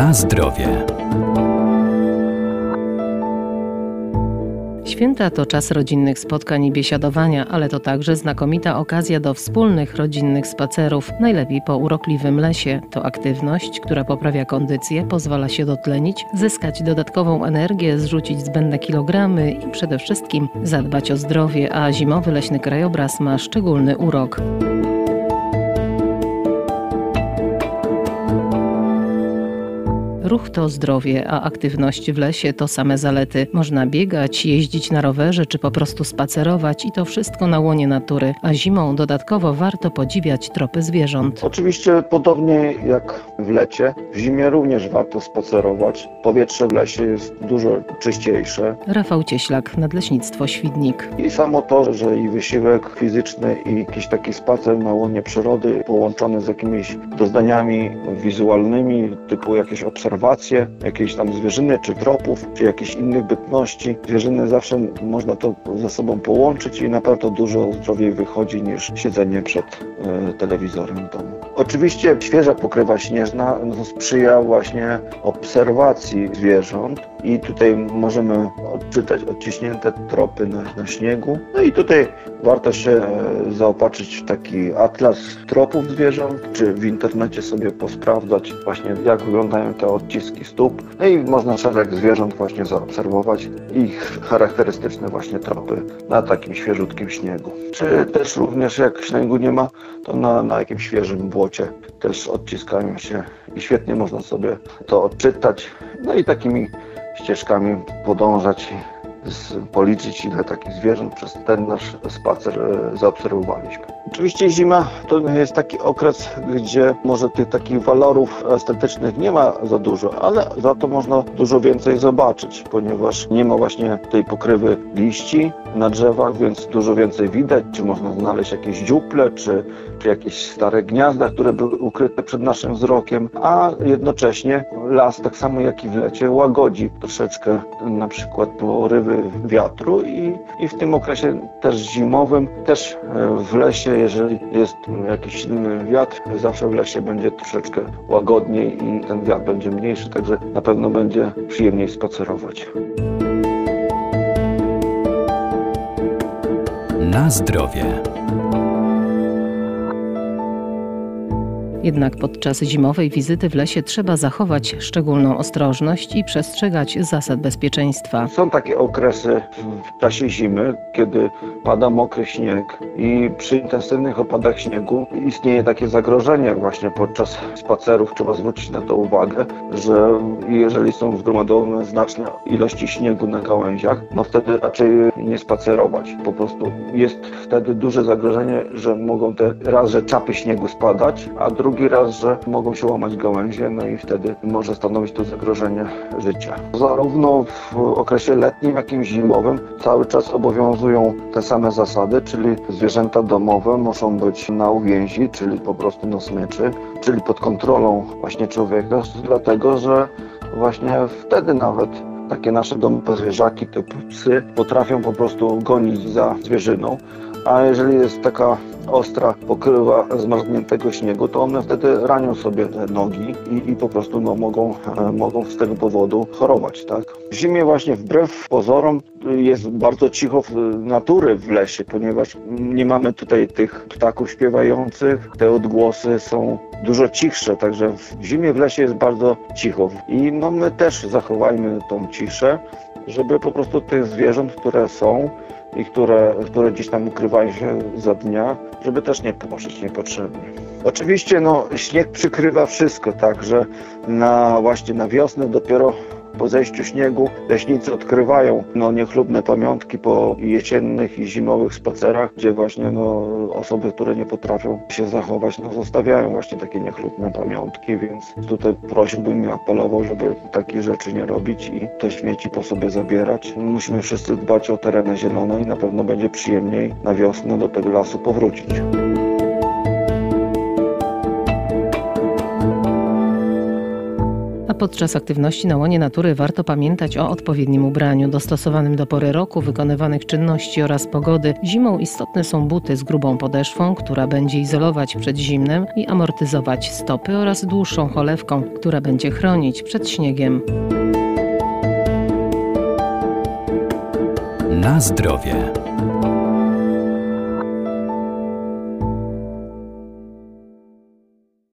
Na zdrowie. Święta to czas rodzinnych spotkań i biesiadowania, ale to także znakomita okazja do wspólnych rodzinnych spacerów, najlepiej po urokliwym lesie. To aktywność, która poprawia kondycję, pozwala się dotlenić, zyskać dodatkową energię, zrzucić zbędne kilogramy i przede wszystkim zadbać o zdrowie, a zimowy leśny krajobraz ma szczególny urok. Ruch to zdrowie, a aktywność w lesie to same zalety. Można biegać, jeździć na rowerze czy po prostu spacerować i to wszystko na łonie natury. A zimą dodatkowo warto podziwiać tropy zwierząt. Oczywiście podobnie jak w lecie, w zimie również warto spacerować. Powietrze w lesie jest dużo czyściejsze. Rafał Cieślak, Nadleśnictwo Świdnik. I samo to, że i wysiłek fizyczny i jakiś taki spacer na łonie przyrody połączony z jakimiś doznaniami wizualnymi, typu jakieś obserwacje, jakieś tam zwierzyny, czy tropów, czy jakichś innych bytności. Zwierzyny zawsze można to ze sobą połączyć i naprawdę dużo zdrowiej wychodzi niż siedzenie przed e, telewizorem w domu. Oczywiście świeża pokrywa śnieżna no, sprzyja właśnie obserwacji zwierząt i tutaj możemy odczytać odciśnięte tropy na, na śniegu. No i tutaj warto się e, zaopatrzyć w taki atlas tropów zwierząt, czy w internecie sobie posprawdzać właśnie jak wyglądają te odciski stóp. No i można szereg zwierząt właśnie zaobserwować ich charakterystyczne właśnie tropy na takim świeżutkim śniegu. Czy też również jak śniegu nie ma, to na, na jakimś świeżym błocie też odciskają się i świetnie można sobie to odczytać. No i takimi ścieżkami podążać, policzyć ile takich zwierząt przez ten nasz spacer e, zaobserwowaliśmy. Oczywiście zima to jest taki okres, gdzie może tych takich walorów estetycznych nie ma za dużo, ale za to można dużo więcej zobaczyć, ponieważ nie ma właśnie tej pokrywy liści na drzewach, więc dużo więcej widać, czy można znaleźć jakieś dziuple, czy, czy jakieś stare gniazda, które były ukryte przed naszym wzrokiem, a jednocześnie las, tak samo jak i w lecie, łagodzi troszeczkę na przykład porywy wiatru i, i w tym okresie też zimowym, też w lesie jeżeli jest jakiś silny wiatr, zawsze w lesie będzie troszeczkę łagodniej i ten wiatr będzie mniejszy, także na pewno będzie przyjemniej spacerować. Na zdrowie. Jednak podczas zimowej wizyty w lesie trzeba zachować szczególną ostrożność i przestrzegać zasad bezpieczeństwa. Są takie okresy w czasie zimy, kiedy pada mokry śnieg i przy intensywnych opadach śniegu istnieje takie zagrożenie właśnie podczas spacerów. Trzeba zwrócić na to uwagę, że jeżeli są zgromadzone znaczne ilości śniegu na gałęziach, no wtedy raczej nie spacerować. Po prostu jest wtedy duże zagrożenie, że mogą te raz, czapy śniegu spadać, a drugi drugi raz, że mogą się łamać gałęzie, no i wtedy może stanowić to zagrożenie życia. Zarówno w okresie letnim, jak i zimowym cały czas obowiązują te same zasady, czyli zwierzęta domowe muszą być na uwięzi, czyli po prostu na smyczy, czyli pod kontrolą właśnie człowieka, dlatego że właśnie wtedy nawet takie nasze domowe zwierzaki typu psy potrafią po prostu gonić za zwierzyną, a jeżeli jest taka ostra pokrywa zmarzniętego śniegu, to one wtedy ranią sobie nogi i, i po prostu no, mogą, e, mogą z tego powodu chorować. Tak? W zimie właśnie wbrew pozorom jest bardzo cicho natury w lesie, ponieważ nie mamy tutaj tych ptaków śpiewających, te odgłosy są dużo cichsze, także w zimie w lesie jest bardzo cicho i no, my też zachowajmy tą ciszę, żeby po prostu tych zwierząt, które są, i które, które gdzieś tam ukrywają się za dnia, żeby też nie poruszyć niepotrzebnie. Oczywiście no, śnieg przykrywa wszystko, także na właśnie na wiosnę dopiero po zejściu śniegu leśnicy odkrywają no, niechlubne pamiątki po jesiennych i zimowych spacerach, gdzie właśnie no, osoby, które nie potrafią się zachować, no, zostawiają właśnie takie niechlubne pamiątki, więc tutaj prosiłbym i apelował, żeby takich rzeczy nie robić i te śmieci po sobie zabierać. Musimy wszyscy dbać o tereny zielone i na pewno będzie przyjemniej na wiosnę do tego lasu powrócić. Podczas aktywności na łonie natury warto pamiętać o odpowiednim ubraniu, dostosowanym do pory roku, wykonywanych czynności oraz pogody. Zimą istotne są buty z grubą podeszwą, która będzie izolować przed zimnem i amortyzować stopy oraz dłuższą cholewką, która będzie chronić przed śniegiem. Na zdrowie.